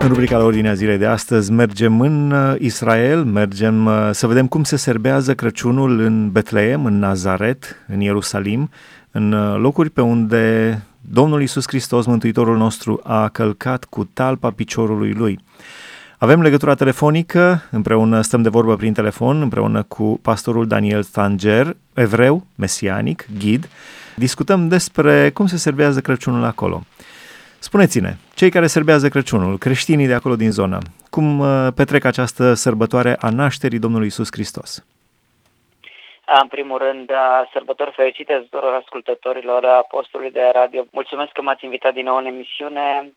În rubrica la ordinea zilei de astăzi mergem în uh, Israel, mergem uh, să vedem cum se serbează Crăciunul în Betleem, în Nazaret, în Ierusalim, în uh, locuri pe unde Domnul Isus Hristos, Mântuitorul nostru, a călcat cu talpa piciorului lui. Avem legătura telefonică, împreună stăm de vorbă prin telefon, împreună cu pastorul Daniel Stanger, evreu, mesianic, ghid. Discutăm despre cum se servează Crăciunul acolo. Spuneți-ne, cei care serbează Crăciunul, creștinii de acolo din zonă, cum uh, petrec această sărbătoare a nașterii Domnului Isus Hristos? În primul rând, sărbători fericite tuturor ascultătorilor Apostolului de Radio. Mulțumesc că m-ați invitat din nou în emisiune.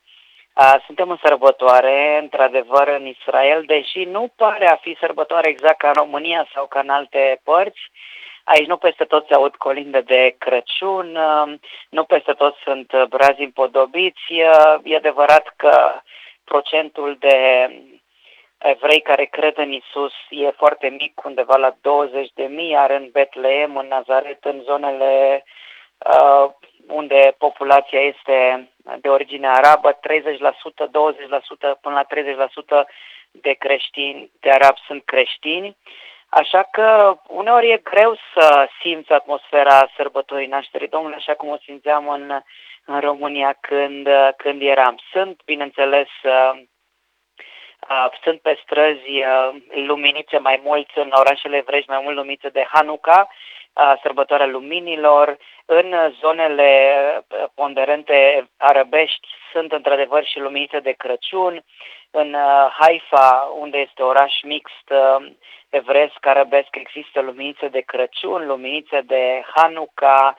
Suntem în sărbătoare, într-adevăr, în Israel, deși nu pare a fi sărbătoare exact ca în România sau ca în alte părți. Aici nu peste tot se aud colinde de Crăciun, nu peste tot sunt brazi împodobiți. E adevărat că procentul de evrei care cred în Isus e foarte mic, undeva la 20 de mii, iar în Betleem, în Nazaret, în zonele uh, unde populația este de origine arabă, 30%, 20% până la 30% de creștini, de arabi sunt creștini. Așa că uneori e greu să simți atmosfera sărbătorii nașterii Domnului, așa cum o simțeam în, în România când, când eram. Sunt, bineînțeles, uh, sunt pe străzi luminițe mai mulți în orașele evrești, mai mult luminițe de Hanuca, sărbătoarea luminilor. În zonele ponderente arabești sunt într-adevăr și luminițe de Crăciun. În Haifa, unde este oraș mixt evresc, arabesc, există luminițe de Crăciun, luminițe de Hanuca,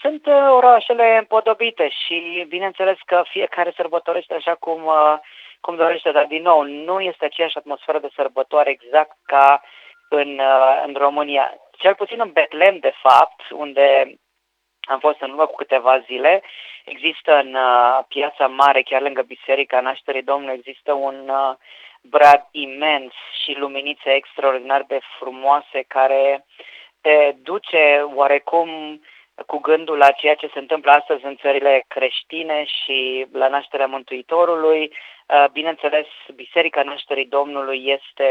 sunt orașele împodobite și bineînțeles că fiecare sărbătorește așa cum cum dorește, dar din nou, nu este aceeași atmosferă de sărbătoare exact ca în, uh, în România. Cel puțin în Betlem, de fapt, unde am fost în urmă cu câteva zile, există în uh, piața mare, chiar lângă Biserica Nașterii Domnului, există un uh, brad imens și luminițe extraordinar de frumoase care te duce oarecum cu gândul la ceea ce se întâmplă astăzi în țările creștine și la nașterea Mântuitorului. Uh, bineînțeles, Biserica Nașterii Domnului este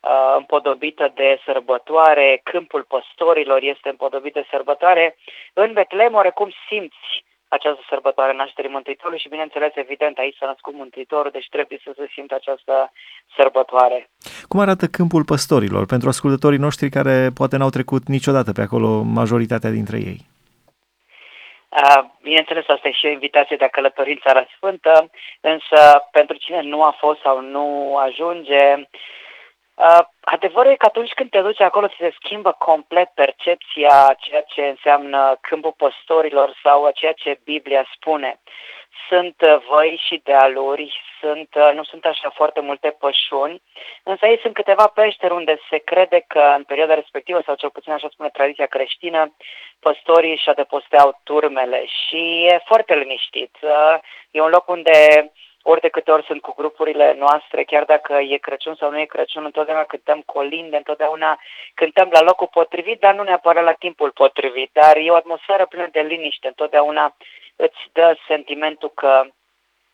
uh, împodobită de sărbătoare, câmpul păstorilor este împodobit de sărbătoare. În Betlehem, oarecum simți această sărbătoare nașterii Mântuitorului și, bineînțeles, evident, aici s-a născut Mântuitorul, deci trebuie să se simtă această sărbătoare. Cum arată câmpul păstorilor pentru ascultătorii noștri care poate n-au trecut niciodată pe acolo, majoritatea dintre ei? Bineînțeles, asta e și o invitație de a călători în Țara Sfântă, însă pentru cine nu a fost sau nu ajunge, Uh, adevărul e că atunci când te duci acolo, ți se schimbă complet percepția ceea ce înseamnă câmpul păstorilor sau ceea ce Biblia spune. Sunt uh, văi și dealuri, sunt, uh, nu sunt așa foarte multe pășuni, însă aici sunt câteva peșteri unde se crede că în perioada respectivă, sau cel puțin așa spune tradiția creștină, păstorii își adăposteau turmele și e foarte liniștit. E un loc unde ori de câte ori sunt cu grupurile noastre, chiar dacă e Crăciun sau nu e Crăciun, întotdeauna cântăm colinde, întotdeauna cântăm la locul potrivit, dar nu neapărat la timpul potrivit. Dar e o atmosferă plină de liniște, întotdeauna îți dă sentimentul că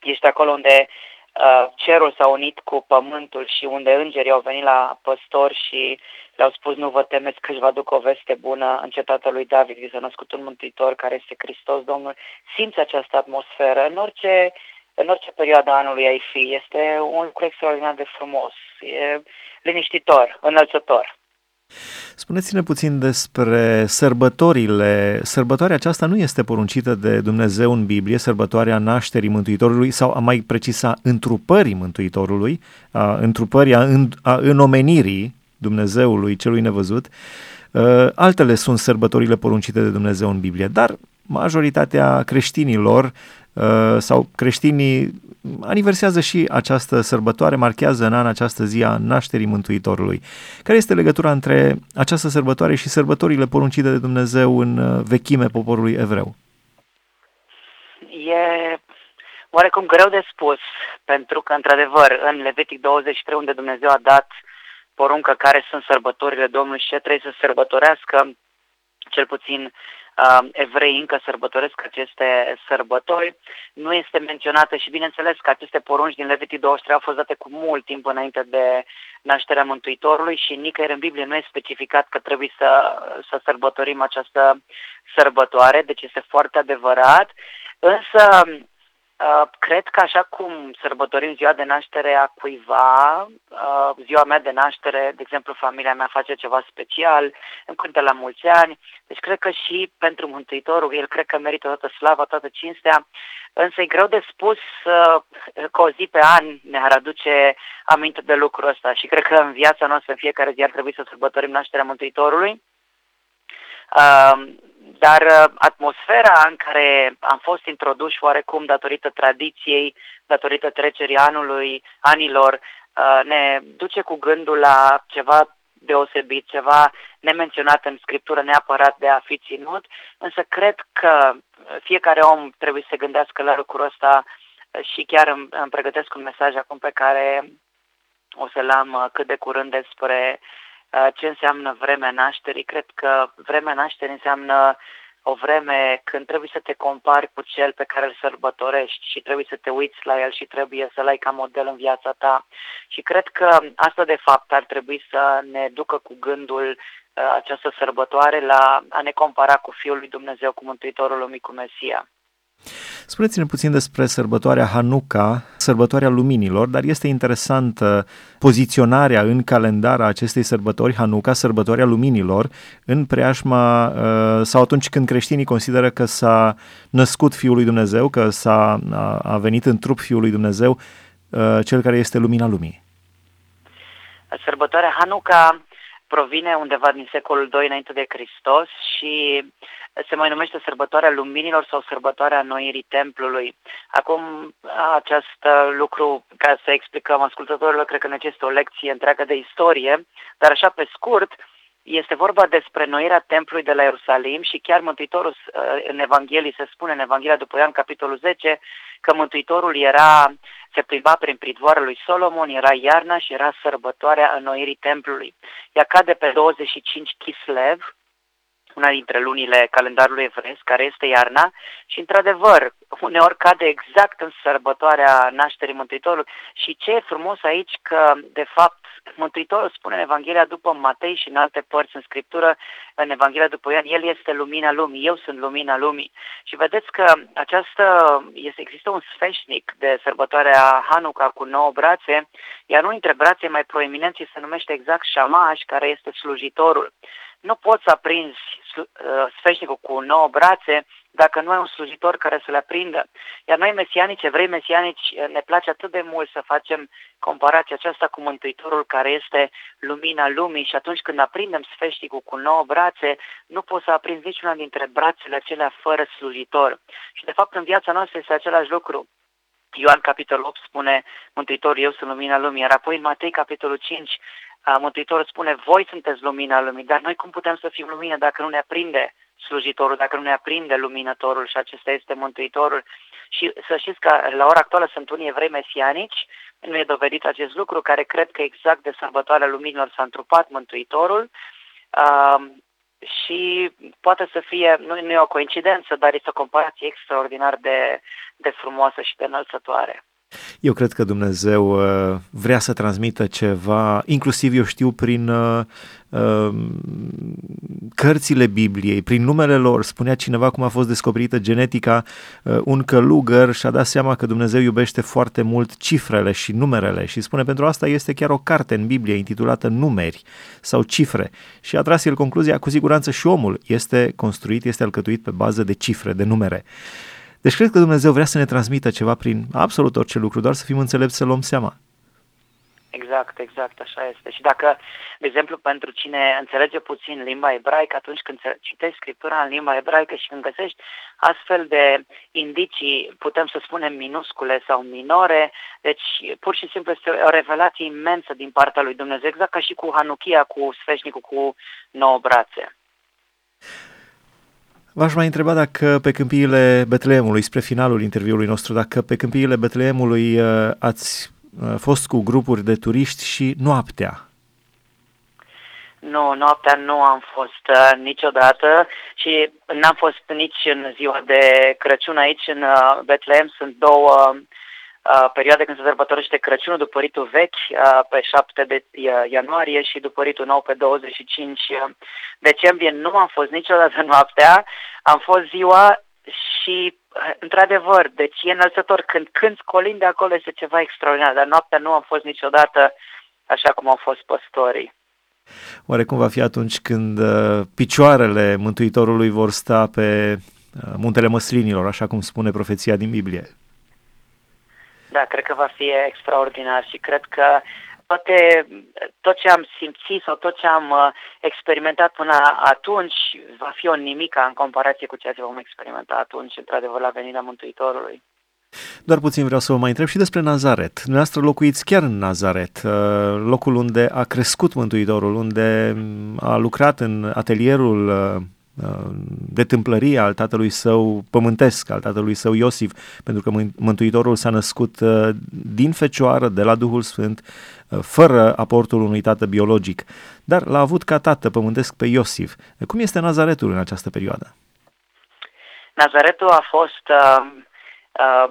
ești acolo unde uh, cerul s-a unit cu pământul și unde îngerii au venit la păstori și le-au spus nu vă temeți că își va duc o veste bună în cetatea lui David, vi s-a născut un mântuitor care este Hristos Domnul. Simți această atmosferă în orice în orice perioadă anului ai fi. Este un lucru extraordinar de frumos, e liniștitor, înălțător. Spuneți-ne puțin despre sărbătorile. Sărbătoarea aceasta nu este poruncită de Dumnezeu în Biblie, sărbătoarea nașterii Mântuitorului sau a mai precisa întrupării Mântuitorului, a întrupării, a, în, a înomenirii Dumnezeului celui nevăzut. Altele sunt sărbătorile poruncite de Dumnezeu în Biblie, dar majoritatea creștinilor Uh, sau creștinii aniversează și această sărbătoare, marchează în an această zi a nașterii Mântuitorului. Care este legătura între această sărbătoare și sărbătorile poruncite de Dumnezeu în uh, vechime poporului evreu? E oarecum greu de spus, pentru că, într-adevăr, în Levitic 23, unde Dumnezeu a dat poruncă care sunt sărbătorile Domnului și ce trebuie să sărbătorească, cel puțin uh, evrei încă sărbătoresc aceste sărbători. Nu este menționată și bineînțeles că aceste porunci din Levitii 23 au fost date cu mult timp înainte de nașterea Mântuitorului și nicăieri în Biblie nu e specificat că trebuie să, să sărbătorim această sărbătoare, deci este foarte adevărat. Însă Uh, cred că așa cum sărbătorim ziua de naștere a cuiva, uh, ziua mea de naștere, de exemplu, familia mea face ceva special, îmi cântă la mulți ani, deci cred că și pentru Mântuitorul, el cred că merită toată slava, toată cinstea, însă e greu de spus uh, că o zi pe an ne-ar aduce aminte de lucrul ăsta. Și cred că în viața noastră, în fiecare zi ar trebui să sărbătorim nașterea Mântuitorului. Dar uh, atmosfera în care am fost introduși oarecum datorită tradiției, datorită trecerii anului, anilor, uh, ne duce cu gândul la ceva deosebit, ceva nemenționat în scriptură neapărat de a fi ținut, însă cred că fiecare om trebuie să se gândească la lucrul ăsta și chiar îmi, îmi pregătesc un mesaj acum pe care o să-l am uh, cât de curând despre Uh, ce înseamnă vremea nașterii. Cred că vremea nașterii înseamnă o vreme când trebuie să te compari cu cel pe care îl sărbătorești și trebuie să te uiți la el și trebuie să-l ai ca model în viața ta. Și cred că asta de fapt ar trebui să ne ducă cu gândul uh, această sărbătoare la a ne compara cu Fiul lui Dumnezeu, cu Mântuitorul Lumii, cu Mesia. Spuneți-ne puțin despre sărbătoarea Hanuca, sărbătoarea luminilor, dar este interesantă poziționarea în calendar a acestei sărbători, Hanuca, sărbătoarea luminilor, în preajma uh, sau atunci când creștinii consideră că s-a născut Fiul lui Dumnezeu, că s-a, a venit în trup Fiul lui Dumnezeu, uh, cel care este lumina lumii. Sărbătoarea Hanuca provine undeva din secolul II înainte de Hristos și se mai numește sărbătoarea luminilor sau sărbătoarea noirii templului. Acum, acest lucru, ca să explicăm ascultătorilor, cred că necesită o lecție întreagă de istorie, dar așa pe scurt, este vorba despre noirea templului de la Ierusalim și chiar Mântuitorul în Evanghelie se spune în Evanghelia după Ioan capitolul 10 că Mântuitorul era, se plimba prin pridvoarele lui Solomon, era iarna și era sărbătoarea înnoirii templului. Ea cade pe 25 Kislev, una dintre lunile calendarului evresc, care este iarna, și într-adevăr, uneori cade exact în sărbătoarea nașterii Mântuitorului. Și ce e frumos aici că, de fapt, Mântuitorul spune în Evanghelia după Matei și în alte părți în Scriptură, în Evanghelia după Ioan, El este lumina lumii, eu sunt lumina lumii. Și vedeți că această, este, există un sfeșnic de sărbătoarea Hanuca cu nouă brațe, iar unul dintre brațe mai proeminenți se numește exact Shamash, care este slujitorul. Nu poți să aprinzi uh, sfeșnicul cu nouă brațe dacă nu ai un slujitor care să le aprindă. Iar noi mesianici, evrei mesianici, uh, ne place atât de mult să facem comparația aceasta cu Mântuitorul care este lumina lumii și atunci când aprindem sfeșnicul cu nouă brațe, nu poți să aprinzi niciuna dintre brațele acelea fără slujitor. Și de fapt în viața noastră este același lucru. Ioan capitolul 8 spune Mântuitorul, eu sunt lumina lumii, iar apoi în Matei capitolul 5 Mântuitorul spune, voi sunteți lumina lumii, dar noi cum putem să fim lumină dacă nu ne aprinde slujitorul, dacă nu ne aprinde luminătorul și acesta este Mântuitorul. Și să știți că la ora actuală sunt unii evrei mesianici, nu e dovedit acest lucru, care cred că exact de sărbătoarea luminilor s-a întrupat Mântuitorul uh, și poate să fie, nu, nu e o coincidență, dar este o comparație extraordinar de, de frumoasă și de înălțătoare. Eu cred că Dumnezeu uh, vrea să transmită ceva, inclusiv eu știu prin uh, uh, cărțile Bibliei, prin numele lor. Spunea cineva cum a fost descoperită genetica, uh, un călugăr și-a dat seama că Dumnezeu iubește foarte mult cifrele și numerele și spune pentru asta este chiar o carte în Biblie intitulată Numeri sau Cifre și a tras el concluzia, cu siguranță și omul este construit, este alcătuit pe bază de cifre, de numere. Deci cred că Dumnezeu vrea să ne transmită ceva prin absolut orice lucru, doar să fim înțelepți să luăm seama. Exact, exact, așa este. Și dacă, de exemplu, pentru cine înțelege puțin limba ebraică, atunci când citești Scriptura în limba ebraică și când găsești astfel de indicii, putem să spunem minuscule sau minore, deci pur și simplu este o revelație imensă din partea lui Dumnezeu, exact ca și cu Hanuchia, cu sfeșnicul cu nouă brațe. V-aș mai întreba dacă pe câmpiile Betleemului, spre finalul interviului nostru, dacă pe câmpiile Betleemului uh, ați uh, fost cu grupuri de turiști și noaptea. Nu, noaptea nu am fost uh, niciodată și n-am fost nici în ziua de Crăciun aici în uh, Betlehem. Sunt două uh, perioade când se sărbătorește Crăciunul, după ritul vechi uh, pe 7 de uh, ianuarie și după ritul nou pe 25 uh, decembrie. Nu am fost niciodată noaptea, am fost ziua și uh, într-adevăr, deci e înălțător când când colinde acolo este ceva extraordinar, dar noaptea nu am fost niciodată așa cum au fost păstorii. Oare cum va fi atunci când uh, picioarele Mântuitorului vor sta pe uh, muntele măslinilor, așa cum spune profeția din Biblie? Da, cred că va fi extraordinar și cred că toate, tot ce am simțit sau tot ce am uh, experimentat până atunci va fi o nimica în comparație cu ceea ce vom experimenta atunci, într-adevăr, la venirea Mântuitorului. Doar puțin vreau să vă mai întreb și despre Nazaret. Dumneavoastră locuiți chiar în Nazaret, uh, locul unde a crescut Mântuitorul, unde a lucrat în atelierul uh, uh, de tâmplărie al tatălui său pământesc, al tatălui său Iosif, pentru că Mântuitorul s-a născut din fecioară, de la Duhul Sfânt, fără aportul unui tată biologic, dar l-a avut ca tată pământesc pe Iosif. Cum este Nazaretul în această perioadă? Nazaretul a fost uh, uh,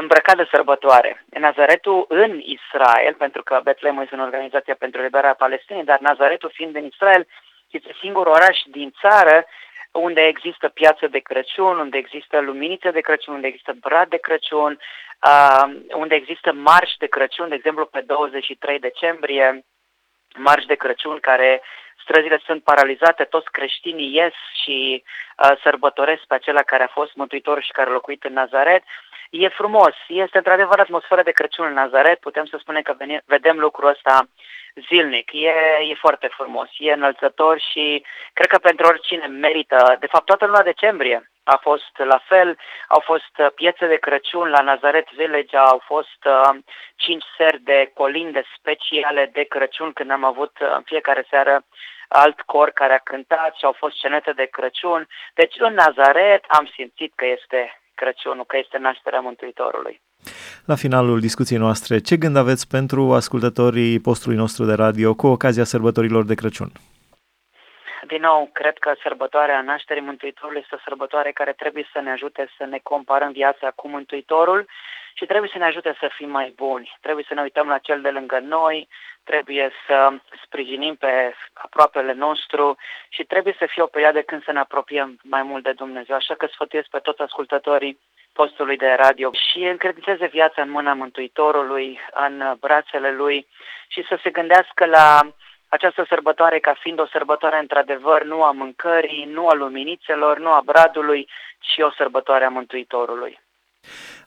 îmbrăcat de sărbătoare. Nazaretul în Israel, pentru că Betlehem este o organizație pentru liberarea Palestinei, dar Nazaretul fiind în Israel, este singurul oraș din țară unde există piață de Crăciun, unde există luminițe de Crăciun, unde există brad de Crăciun, uh, unde există marș de Crăciun, de exemplu pe 23 decembrie, marș de Crăciun care străzile sunt paralizate, toți creștinii ies și uh, sărbătoresc pe acela care a fost Mântuitor și care a locuit în Nazaret. E frumos, este într-adevăr atmosfera de Crăciun în Nazaret, putem să spunem că vedem lucrul ăsta zilnic. E, e foarte frumos, e înălțător și cred că pentru oricine merită. De fapt, toată luna decembrie a fost la fel, au fost uh, piețe de Crăciun la Nazaret Village, au fost uh, cinci seri de colinde speciale de Crăciun când am avut uh, în fiecare seară alt cor care a cântat și au fost scenete de Crăciun. Deci în Nazaret am simțit că este Crăciunul, că este nașterea Mântuitorului. La finalul discuției noastre, ce gând aveți pentru ascultătorii postului nostru de radio cu ocazia sărbătorilor de Crăciun? Din nou, cred că sărbătoarea nașterii Mântuitorului este o sărbătoare care trebuie să ne ajute să ne comparăm viața cu Mântuitorul și trebuie să ne ajute să fim mai buni. Trebuie să ne uităm la cel de lângă noi, trebuie să sprijinim pe aproapele nostru și trebuie să fie o perioadă când să ne apropiem mai mult de Dumnezeu. Așa că sfătuiesc pe toți ascultătorii postului de radio și încredințeze viața în mâna Mântuitorului, în brațele Lui și să se gândească la această sărbătoare ca fiind o sărbătoare într-adevăr nu a mâncării, nu a luminițelor, nu a bradului, ci o sărbătoare a Mântuitorului.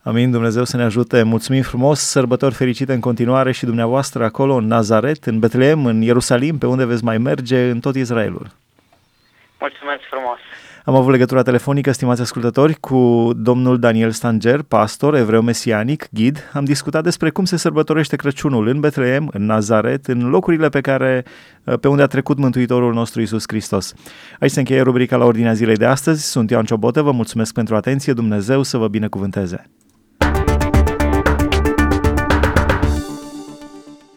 Amin, Dumnezeu să ne ajute. Mulțumim frumos, sărbători fericite în continuare și dumneavoastră acolo în Nazaret, în Betleem, în Ierusalim, pe unde veți mai merge în tot Israelul. Mulțumesc frumos! Am avut legătura telefonică, stimați ascultători, cu domnul Daniel Stanger, pastor evreu mesianic, ghid. Am discutat despre cum se sărbătorește Crăciunul în Betleem, în Nazaret, în locurile pe care pe unde a trecut Mântuitorul nostru Isus Hristos. Aici se încheie rubrica la ordinea zilei de astăzi. Sunt Ioan Ciobotă, vă mulțumesc pentru atenție, Dumnezeu să vă binecuvânteze.